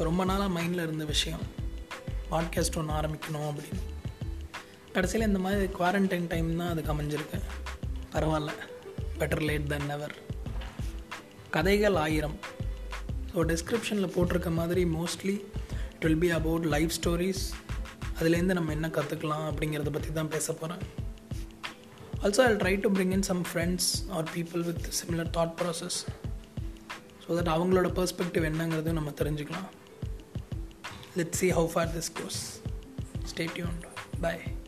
So ரொம்ப நாளாக மைண்டில் இருந்த விஷயம் பாட்காஸ்ட் ஒன்று ஆரம்பிக்கணும் அப்படின்னு. கடைசியில் இந்த மாதிரி குவாரண்டைன் டைம் தான் அதுக்கு அமைஞ்சிருக்கு. பரவாயில்ல. பெட்டர் லேட் தென் நெவர் கதைகள் ஆயிரம். ஸோ டிஸ்கிரிப்ஷனில் போட்டிருக்க மாதிரி mostly it will be about life stories அதுலேருந்து நம்ம என்ன கற்றுக்கலாம் அப்படிங்கிறத பற்றி தான் பேச போகிறேன் also I try to bring in some friends or people with similar thought process so that அவங்களோட பர்ஸ்பெக்டிவ் என்னங்கிறதையும் நம்ம தெரிஞ்சுக்கலாம். Let's see how far this goes. Stay tuned. Bye.